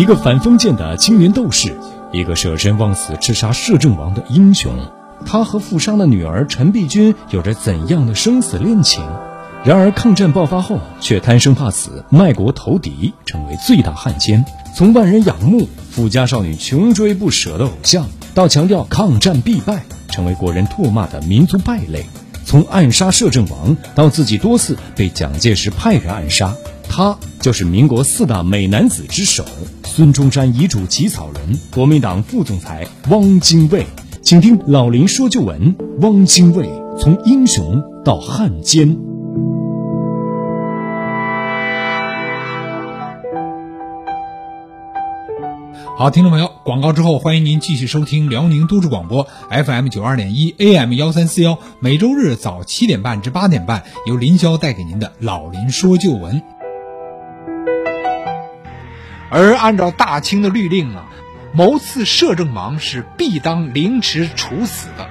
一个反封建的青年斗士，一个舍身忘死刺杀摄政王的英雄。他和富商的女儿陈璧君有着怎样的生死恋情？然而抗战爆发后，却贪生怕死，卖国投敌，成为最大汉奸。从万人仰慕、富家少女穷追不舍的偶像，到强调抗战必败，成为国人唾骂的民族败类；从暗杀摄政王，到自己多次被蒋介石派人暗杀，他就是民国四大美男子之首——孙中山遗嘱起草人、国民党副总裁汪精卫。请听老林说旧闻：汪精卫从英雄到汉奸。好，听众朋友，广告之后，欢迎您继续收听辽宁都市广播 FM 九二点一 AM 幺三四幺，每周日早七点半至八点半，由林霄带给您的老林说旧闻。而按照大清的律令啊。谋刺摄政王是必当凌迟处死的，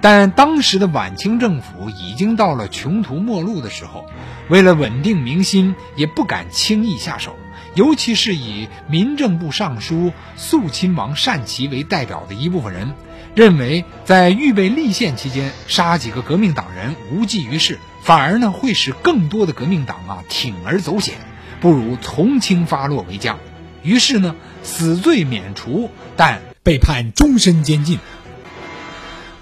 但当时的晚清政府已经到了穷途末路的时候，为了稳定民心，也不敢轻易下手。尤其是以民政部尚书肃亲王单琦为代表的一部分人，认为在预备立宪期间杀几个革命党人无济于事，反而呢会使更多的革命党啊铤而走险，不如从轻发落为佳。于是呢。死罪免除，但被判终身监禁。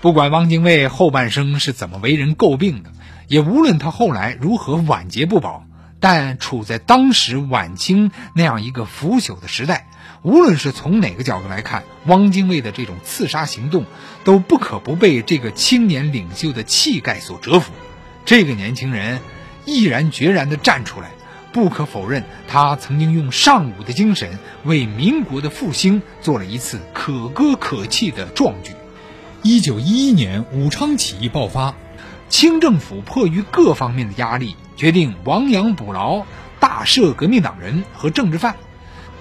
不管汪精卫后半生是怎么为人诟病的，也无论他后来如何晚节不保，但处在当时晚清那样一个腐朽的时代，无论是从哪个角度来看，汪精卫的这种刺杀行动，都不可不被这个青年领袖的气概所折服。这个年轻人毅然决然地站出来。不可否认，他曾经用尚武的精神为民国的复兴做了一次可歌可泣的壮举。一九一一年，武昌起义爆发，清政府迫于各方面的压力，决定亡羊补牢，大赦革命党人和政治犯。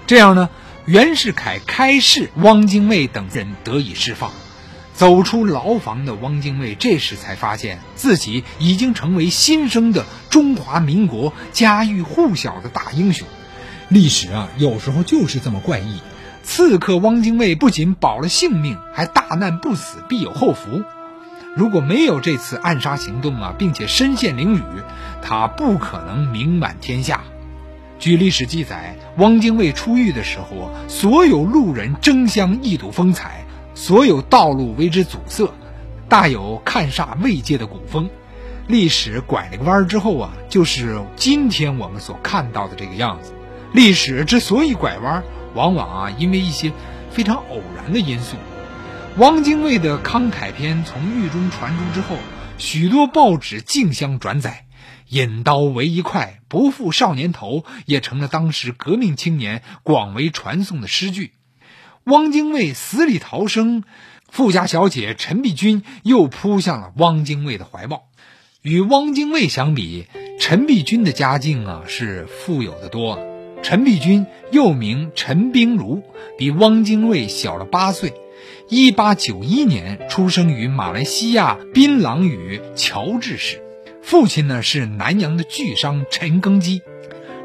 这样呢，袁世凯开释，汪精卫等人得以释放。走出牢房的汪精卫，这时才发现自己已经成为新生的中华民国家喻户晓的大英雄。历史啊，有时候就是这么怪异。刺客汪精卫不仅保了性命，还大难不死，必有后福。如果没有这次暗杀行动啊，并且身陷囹圄，他不可能名满天下。据历史记载，汪精卫出狱的时候，所有路人争相一睹风采。所有道路为之阻塞，大有看煞未界的古风。历史拐了个弯之后啊，就是今天我们所看到的这个样子。历史之所以拐弯，往往啊因为一些非常偶然的因素。汪精卫的慷慨篇从狱中传出之后，许多报纸竞相转载，“引刀为一快，不负少年头”也成了当时革命青年广为传颂的诗句。汪精卫死里逃生，富家小姐陈璧君又扑向了汪精卫的怀抱。与汪精卫相比，陈璧君的家境啊是富有的多。陈璧君又名陈冰如，比汪精卫小了八岁。一八九一年出生于马来西亚槟榔屿乔治市，父亲呢是南洋的巨商陈庚基。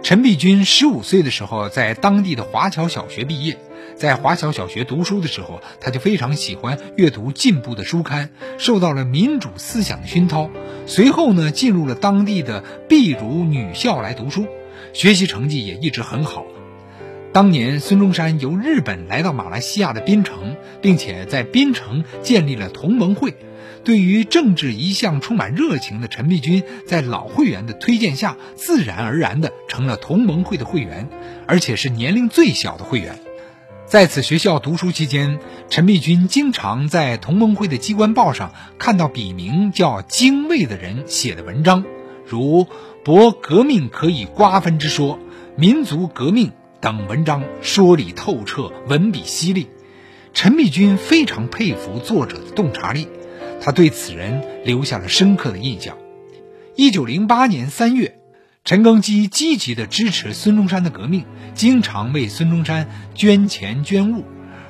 陈璧君十五岁的时候，在当地的华侨小学毕业。在华侨小学读书的时候，他就非常喜欢阅读进步的书刊，受到了民主思想的熏陶。随后呢，进入了当地的碧如女校来读书，学习成绩也一直很好。当年孙中山由日本来到马来西亚的槟城，并且在槟城建立了同盟会。对于政治一向充满热情的陈璧君，在老会员的推荐下，自然而然地成了同盟会的会员，而且是年龄最小的会员。在此学校读书期间，陈璧君经常在同盟会的机关报上看到笔名叫精卫的人写的文章，如“博革命可以瓜分之说”“民族革命”等文章，说理透彻，文笔犀利。陈璧君非常佩服作者的洞察力，他对此人留下了深刻的印象。一九零八年三月。陈庚基积极地支持孙中山的革命，经常为孙中山捐钱捐物，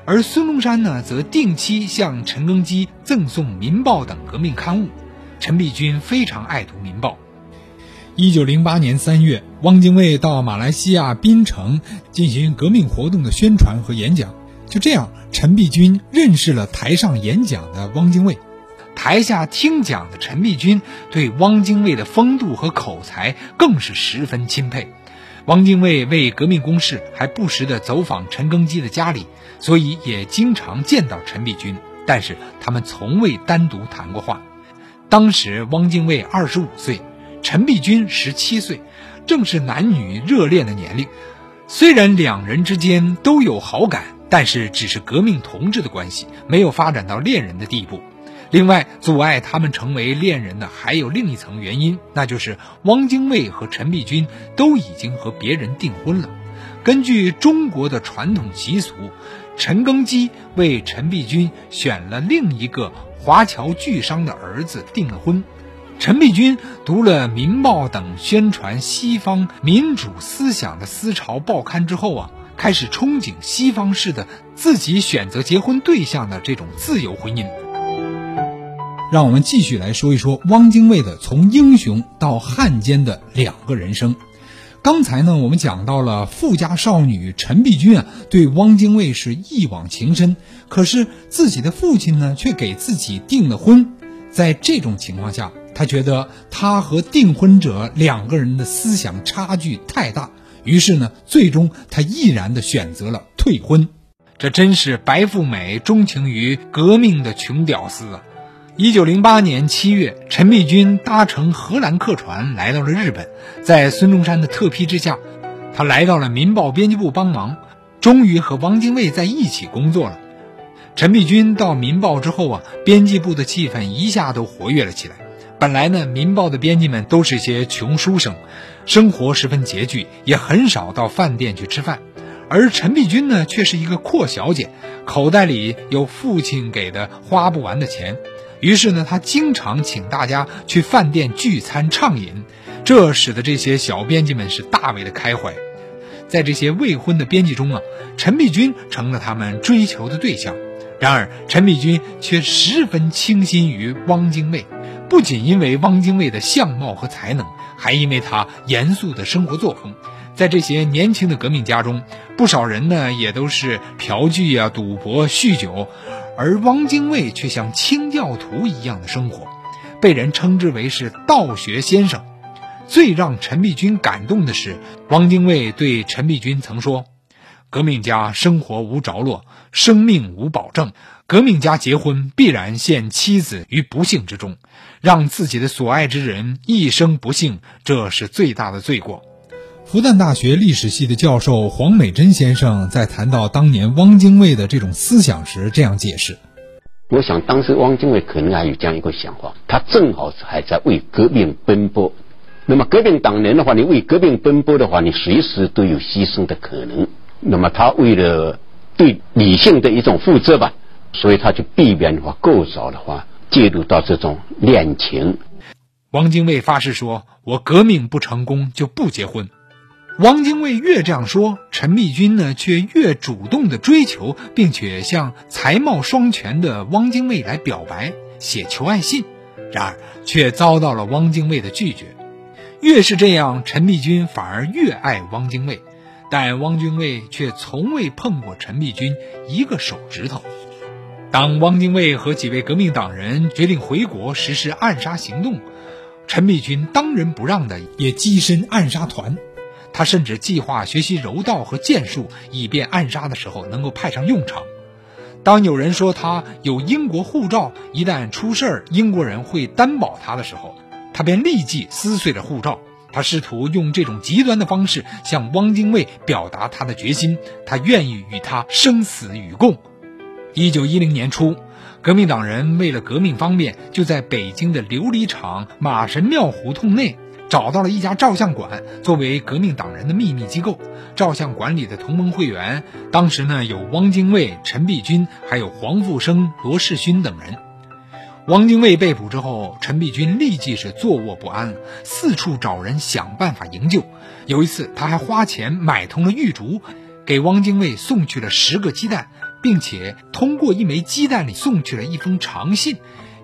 而孙中山呢，则定期向陈庚基赠送《民报》等革命刊物。陈璧君非常爱读《民报》。一九零八年三月，汪精卫到马来西亚槟城进行革命活动的宣传和演讲。就这样，陈璧君认识了台上演讲的汪精卫。台下听讲的陈璧君对汪精卫的风度和口才更是十分钦佩。汪精卫为革命公事，还不时地走访陈庚基的家里，所以也经常见到陈璧君。但是他们从未单独谈过话。当时汪精卫二十五岁，陈璧君十七岁，正是男女热恋的年龄。虽然两人之间都有好感，但是只是革命同志的关系，没有发展到恋人的地步。另外，阻碍他们成为恋人的还有另一层原因，那就是汪精卫和陈璧君都已经和别人订婚了。根据中国的传统习俗，陈庚基为陈璧君选了另一个华侨巨商的儿子订了婚。陈璧君读了《民报》等宣传西方民主思想的思潮报刊之后啊，开始憧憬西方式的自己选择结婚对象的这种自由婚姻。让我们继续来说一说汪精卫的从英雄到汉奸的两个人生。刚才呢，我们讲到了富家少女陈璧君啊，对汪精卫是一往情深。可是自己的父亲呢，却给自己订了婚。在这种情况下，他觉得他和订婚者两个人的思想差距太大，于是呢，最终他毅然的选择了退婚。这真是白富美钟情于革命的穷屌丝啊！一九零八年七月，陈璧君搭乘荷兰客船来到了日本，在孙中山的特批之下，他来到了《民报》编辑部帮忙，终于和汪精卫在一起工作了。陈璧君到《民报》之后啊，编辑部的气氛一下都活跃了起来。本来呢，《民报》的编辑们都是些穷书生，生活十分拮据，也很少到饭店去吃饭，而陈璧君呢，却是一个阔小姐，口袋里有父亲给的花不完的钱。于是呢，他经常请大家去饭店聚餐畅饮，这使得这些小编辑们是大为的开怀。在这些未婚的编辑中啊，陈璧君成了他们追求的对象。然而，陈璧君却十分倾心于汪精卫，不仅因为汪精卫的相貌和才能，还因为他严肃的生活作风。在这些年轻的革命家中，不少人呢也都是嫖妓啊、赌博、酗酒。而汪精卫却像清教徒一样的生活，被人称之为是道学先生。最让陈璧君感动的是，汪精卫对陈璧君曾说：“革命家生活无着落，生命无保证。革命家结婚必然陷妻子于不幸之中，让自己的所爱之人一生不幸，这是最大的罪过。”复旦大学历史系的教授黄美珍先生在谈到当年汪精卫的这种思想时，这样解释：“我想当时汪精卫可能还有这样一个想法，他正好是还在为革命奔波。那么革命党人的话，你为革命奔波的话，你随时都有牺牲的可能。那么他为了对理性的一种负责吧，所以他就避免的话，过早的话介入到这种恋情。”汪精卫发誓说：“我革命不成功就不结婚。”汪精卫越这样说，陈璧君呢却越主动的追求，并且向才貌双全的汪精卫来表白，写求爱信，然而却遭到了汪精卫的拒绝。越是这样，陈璧君反而越爱汪精卫，但汪精卫却从未碰过陈璧君一个手指头。当汪精卫和几位革命党人决定回国实施暗杀行动，陈璧君当仁不让的也跻身暗杀团。他甚至计划学习柔道和剑术，以便暗杀的时候能够派上用场。当有人说他有英国护照，一旦出事儿，英国人会担保他的时候，他便立即撕碎了护照。他试图用这种极端的方式向汪精卫表达他的决心，他愿意与他生死与共。一九一零年初，革命党人为了革命方便，就在北京的琉璃厂马神庙胡同内。找到了一家照相馆，作为革命党人的秘密机构。照相馆里的同盟会员，当时呢有汪精卫、陈璧君，还有黄复生、罗世勋等人。汪精卫被捕之后，陈璧君立即是坐卧不安，四处找人想办法营救。有一次，他还花钱买通了玉竹，给汪精卫送去了十个鸡蛋，并且通过一枚鸡蛋里送去了一封长信。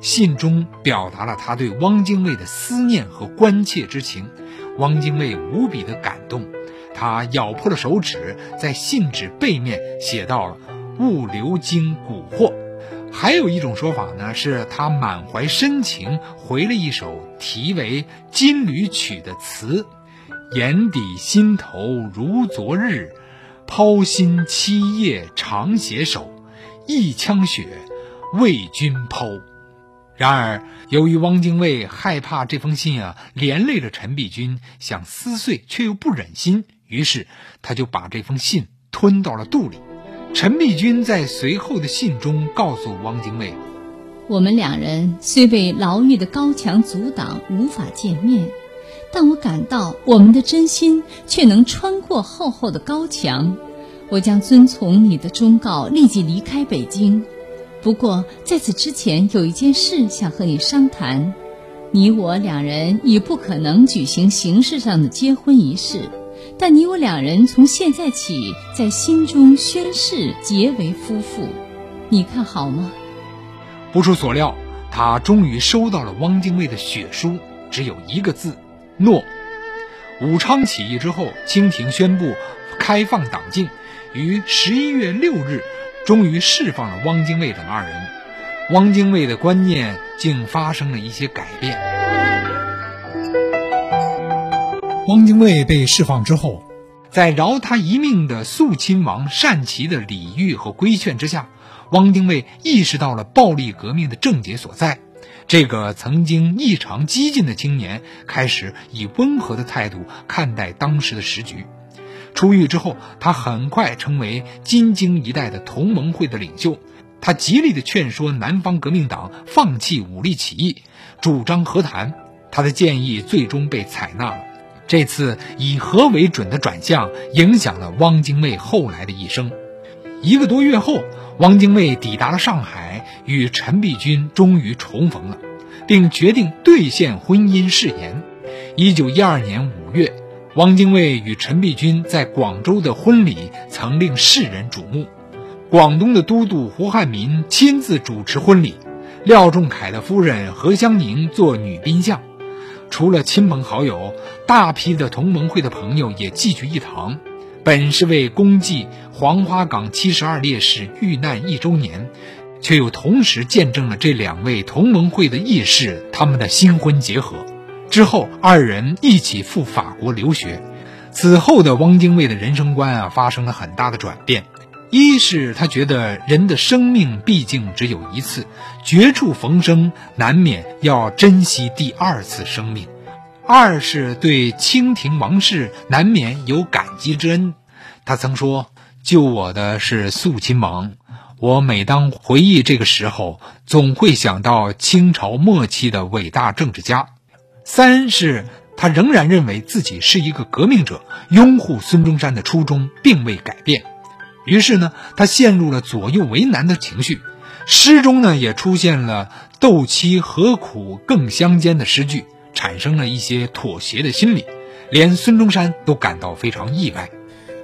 信中表达了他对汪精卫的思念和关切之情。汪精卫无比的感动，他咬破了手指，在信纸背面写到了“物流经蛊惑”。还有一种说法呢，是他满怀深情回了一首题为《金缕曲》的词：“眼底心头如昨日，抛心七夜常携手，一腔血为君剖。”然而，由于汪精卫害怕这封信啊连累了陈璧君，想撕碎却又不忍心，于是他就把这封信吞到了肚里。陈璧君在随后的信中告诉汪精卫：“我们两人虽被牢狱的高墙阻挡，无法见面，但我感到我们的真心却能穿过厚厚的高墙。我将遵从你的忠告，立即离开北京。不过在此之前，有一件事想和你商谈。你我两人已不可能举行形式上的结婚仪式。”但你我两人从现在起在心中宣誓结为夫妇，你看好吗？不出所料，他终于收到了汪精卫的血书，只有一个字：诺。武昌起义之后，清廷宣布开放党禁，于十一月六日，终于释放了汪精卫等二人。汪精卫的观念竟发生了一些改变。汪精卫被释放之后，在饶他一命的肃亲王单骑的礼遇和规劝之下，汪精卫意识到了暴力革命的症结所在。这个曾经异常激进的青年开始以温和的态度看待当时的时局。出狱之后，他很快成为京津一带的同盟会的领袖。他极力的劝说南方革命党放弃武力起义，主张和谈。他的建议最终被采纳了。这次以和为准的转向，影响了汪精卫后来的一生。一个多月后，汪精卫抵达了上海，与陈璧君终于重逢了，并决定兑现婚姻誓言。一九一二年五月，汪精卫与陈璧君在广州的婚礼曾令世人瞩目。广东的都督胡汉民亲自主持婚礼，廖仲恺的夫人何香凝做女宾相。除了亲朋好友，大批的同盟会的朋友也聚聚一堂，本是为公祭黄花岗七十二烈士遇难一周年，却又同时见证了这两位同盟会的义士他们的新婚结合。之后，二人一起赴法国留学。此后的汪精卫的人生观啊，发生了很大的转变。一是他觉得人的生命毕竟只有一次，绝处逢生，难免要珍惜第二次生命；二是对清廷王室难免有感激之恩。他曾说：“救我的是肃亲王，我每当回忆这个时候，总会想到清朝末期的伟大政治家。”三是他仍然认为自己是一个革命者，拥护孙中山的初衷并未改变。于是呢，他陷入了左右为难的情绪，诗中呢也出现了“斗妻何苦更相间”的诗句，产生了一些妥协的心理，连孙中山都感到非常意外。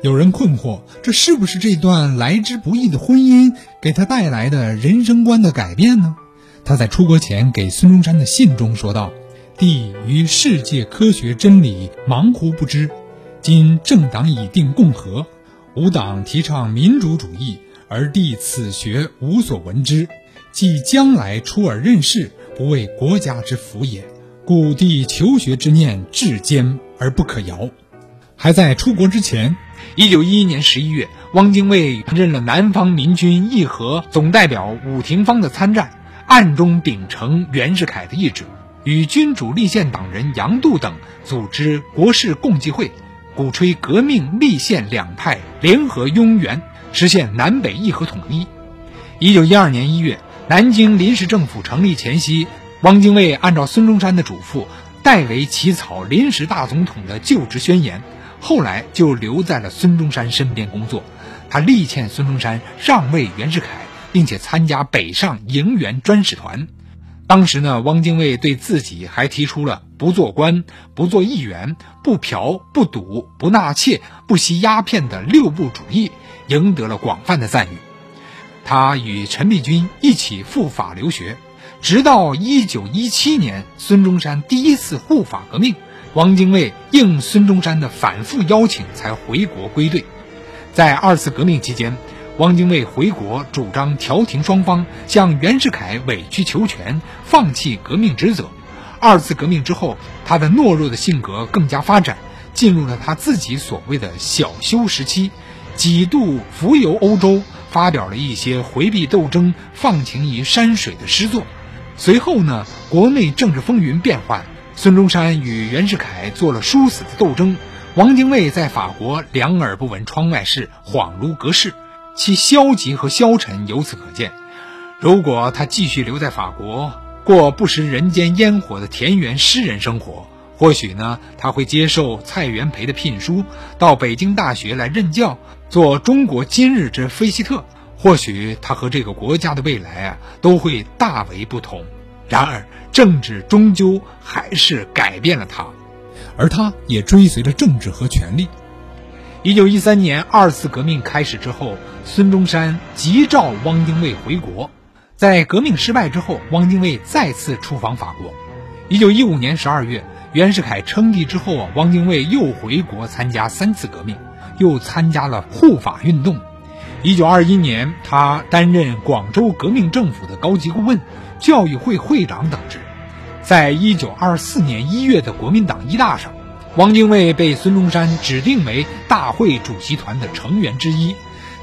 有人困惑，这是不是这段来之不易的婚姻给他带来的人生观的改变呢？他在出国前给孙中山的信中说道：“弟于世界科学真理茫乎不知，今政党已定共和。”吾党提倡民主主义，而弟此学无所闻之，即将来出尔任事，不为国家之福也。故弟求学之念至坚而不可摇。还在出国之前，一九一一年十一月，汪精卫任了南方民军议和总代表伍廷芳的参战，暗中秉承袁世凯的意志，与君主立宪党人杨度等组织国事共济会。鼓吹革命立宪两派联合拥袁，实现南北议和统一。一九一二年一月，南京临时政府成立前夕，汪精卫按照孙中山的嘱咐，代为起草临时大总统的就职宣言。后来就留在了孙中山身边工作。他力劝孙中山让位袁世凯，并且参加北上迎袁专使团。当时呢，汪精卫对自己还提出了不做官、不做议员、不嫖、不赌、不纳妾、不吸鸦片的六不主义，赢得了广泛的赞誉。他与陈璧君一起赴法留学，直到一九一七年孙中山第一次护法革命，汪精卫应孙中山的反复邀请，才回国归队。在二次革命期间，汪精卫回国主张调停双方，向袁世凯委曲求全，放弃革命职责。二次革命之后，他的懦弱的性格更加发展，进入了他自己所谓的小休时期，几度浮游欧洲，发表了一些回避斗争、放情于山水的诗作。随后呢，国内政治风云变幻，孙中山与袁世凯做了殊死的斗争。汪精卫在法国两耳不闻窗外事，恍如隔世，其消极和消沉由此可见。如果他继续留在法国，过不食人间烟火的田园诗人生活，或许呢，他会接受蔡元培的聘书，到北京大学来任教，做中国今日之菲希特。或许他和这个国家的未来啊，都会大为不同。然而，政治终究还是改变了他。而他也追随着政治和权力。一九一三年二次革命开始之后，孙中山急召汪精卫回国。在革命失败之后，汪精卫再次出访法国。一九一五年十二月，袁世凯称帝之后啊，汪精卫又回国参加三次革命，又参加了护法运动。一九二一年，他担任广州革命政府的高级顾问、教育会会长等职。在一九二四年一月的国民党一大上，汪精卫被孙中山指定为大会主席团的成员之一，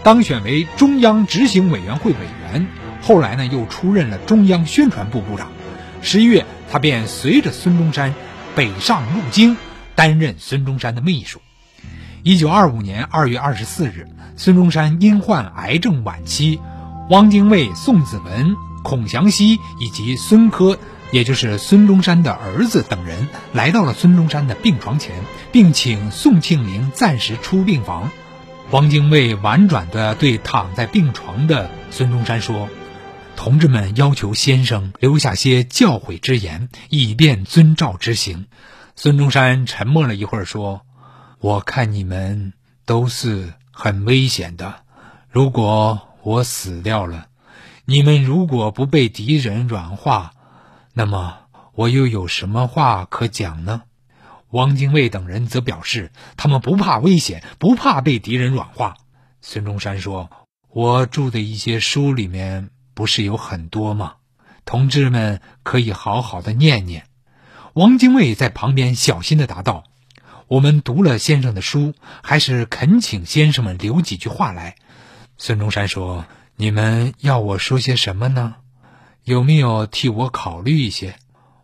当选为中央执行委员会委员。后来呢，又出任了中央宣传部部长。十一月，他便随着孙中山北上入京，担任孙中山的秘书。一九二五年二月二十四日，孙中山因患癌症晚期，汪精卫、宋子文、孔祥熙以及孙科。也就是孙中山的儿子等人来到了孙中山的病床前，并请宋庆龄暂时出病房。汪精卫婉转地对躺在病床的孙中山说：“同志们要求先生留下些教诲之言，以便遵照执行。”孙中山沉默了一会儿说：“我看你们都是很危险的，如果我死掉了，你们如果不被敌人软化。”那么我又有什么话可讲呢？汪精卫等人则表示，他们不怕危险，不怕被敌人软化。孙中山说：“我著的一些书里面不是有很多吗？同志们可以好好的念念。”汪精卫在旁边小心的答道：“我们读了先生的书，还是恳请先生们留几句话来。”孙中山说：“你们要我说些什么呢？”有没有替我考虑一些？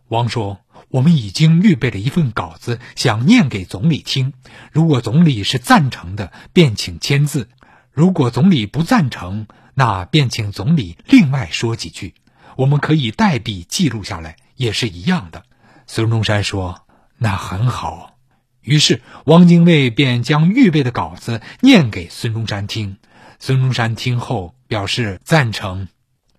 王说：“我们已经预备了一份稿子，想念给总理听。如果总理是赞成的，便请签字；如果总理不赞成，那便请总理另外说几句。我们可以代笔记录下来，也是一样的。”孙中山说：“那很好。”于是汪精卫便将预备的稿子念给孙中山听。孙中山听后表示赞成。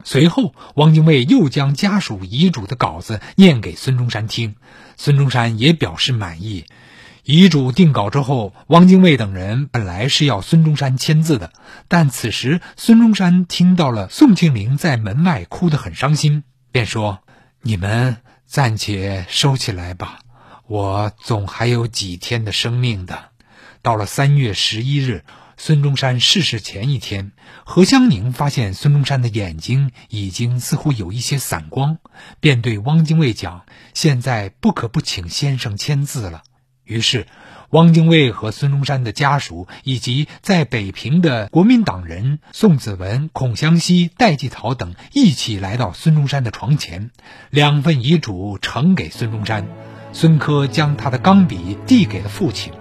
随后，汪精卫又将家属遗嘱的稿子念给孙中山听，孙中山也表示满意。遗嘱定稿之后，汪精卫等人本来是要孙中山签字的，但此时孙中山听到了宋庆龄在门外哭得很伤心，便说：“你们暂且收起来吧，我总还有几天的生命的。”到了三月十一日。孙中山逝世前一天，何香凝发现孙中山的眼睛已经似乎有一些散光，便对汪精卫讲：“现在不可不请先生签字了。”于是，汪精卫和孙中山的家属以及在北平的国民党人宋子文、孔祥熙、戴季陶等一起来到孙中山的床前，两份遗嘱呈给孙中山。孙科将他的钢笔递给了父亲。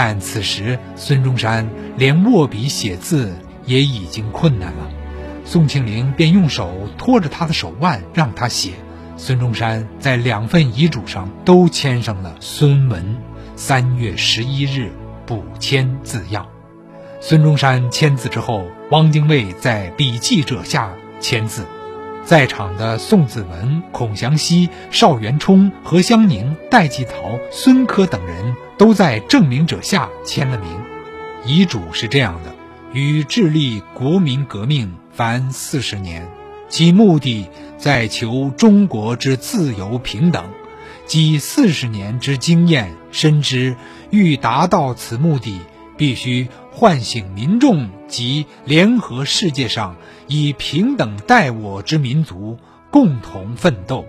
但此时，孙中山连握笔写字也已经困难了。宋庆龄便用手托着他的手腕，让他写。孙中山在两份遗嘱上都签上了“孙文三月十一日补签”字样。孙中山签字之后，汪精卫在笔记者下签字。在场的宋子文、孔祥熙、邵元冲、何香凝、戴季陶、孙科等人都在证明者下签了名。遗嘱是这样的：与致力国民革命凡四十年，其目的在求中国之自由平等，积四十年之经验，深知欲达到此目的，必须唤醒民众及联合世界上以平等待我之民族，共同奋斗。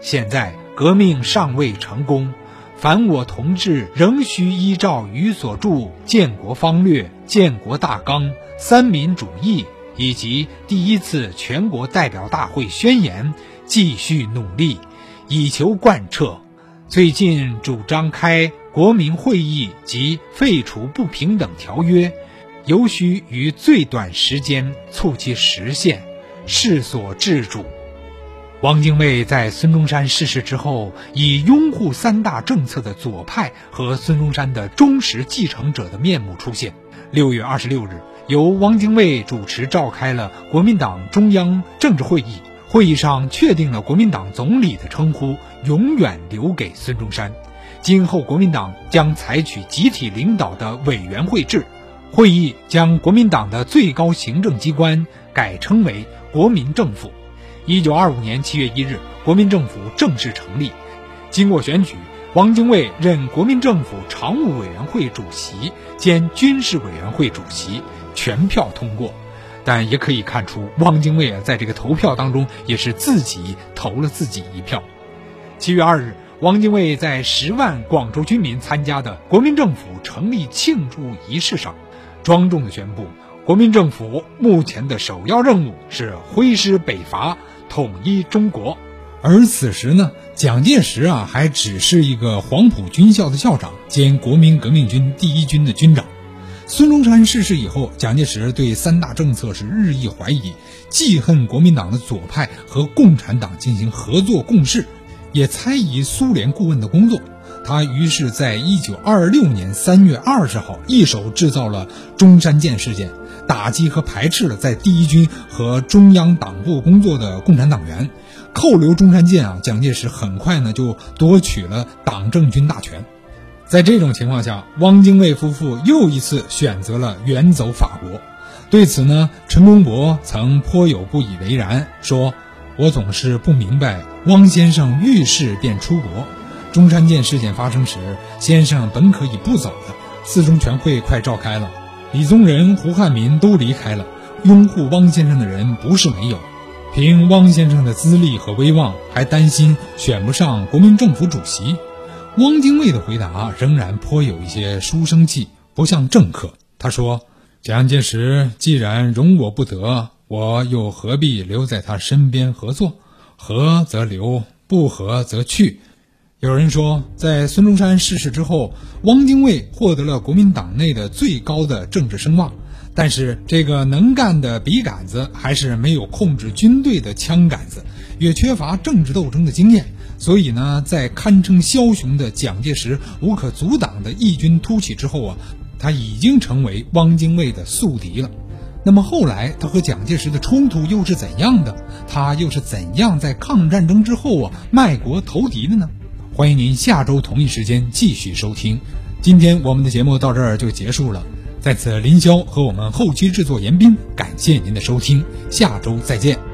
现在革命尚未成功，凡我同志仍需依照于所著《建国方略》《建国大纲》《三民主义》以及第一次全国代表大会宣言，继续努力，以求贯彻。最近主张开国民会议及废除不平等条约，尤需于最短时间促其实现，世所致主。汪精卫在孙中山逝世之后，以拥护三大政策的左派和孙中山的忠实继承者的面目出现。六月二十六日，由汪精卫主持召开了国民党中央政治会议。会议上确定了国民党总理的称呼永远留给孙中山，今后国民党将采取集体领导的委员会制。会议将国民党的最高行政机关改称为国民政府。一九二五年七月一日，国民政府正式成立。经过选举，汪精卫任国民政府常务委员会主席兼军事委员会主席，全票通过。但也可以看出，汪精卫啊，在这个投票当中也是自己投了自己一票。七月二日，汪精卫在十万广州军民参加的国民政府成立庆祝仪式上，庄重地宣布，国民政府目前的首要任务是挥师北伐，统一中国。而此时呢，蒋介石啊，还只是一个黄埔军校的校长兼国民革命军第一军的军长。孙中山逝世以后，蒋介石对三大政策是日益怀疑，记恨国民党的左派和共产党进行合作共事，也猜疑苏联顾问的工作。他于是在一九二六年三月二十号一手制造了中山舰事件，打击和排斥了在第一军和中央党部工作的共产党员，扣留中山舰啊。蒋介石很快呢就夺取了党政军大权。在这种情况下，汪精卫夫妇又一次选择了远走法国。对此呢，陈公博曾颇有不以为然，说：“我总是不明白，汪先生遇事便出国。中山舰事件发生时，先生本可以不走的。四中全会快召开了，李宗仁、胡汉民都离开了，拥护汪先生的人不是没有。凭汪先生的资历和威望，还担心选不上国民政府主席。”汪精卫的回答仍然颇有一些书生气，不像政客。他说：“蒋介石既然容我不得，我又何必留在他身边合作？合则留，不合则去。”有人说，在孙中山逝世之后，汪精卫获得了国民党内的最高的政治声望，但是这个能干的笔杆子还是没有控制军队的枪杆子，也缺乏政治斗争的经验。所以呢，在堪称枭雄的蒋介石无可阻挡的异军突起之后啊，他已经成为汪精卫的宿敌了。那么后来他和蒋介石的冲突又是怎样的？他又是怎样在抗日战争之后啊卖国投敌的呢？欢迎您下周同一时间继续收听。今天我们的节目到这儿就结束了，在此林霄和我们后期制作严斌感谢您的收听，下周再见。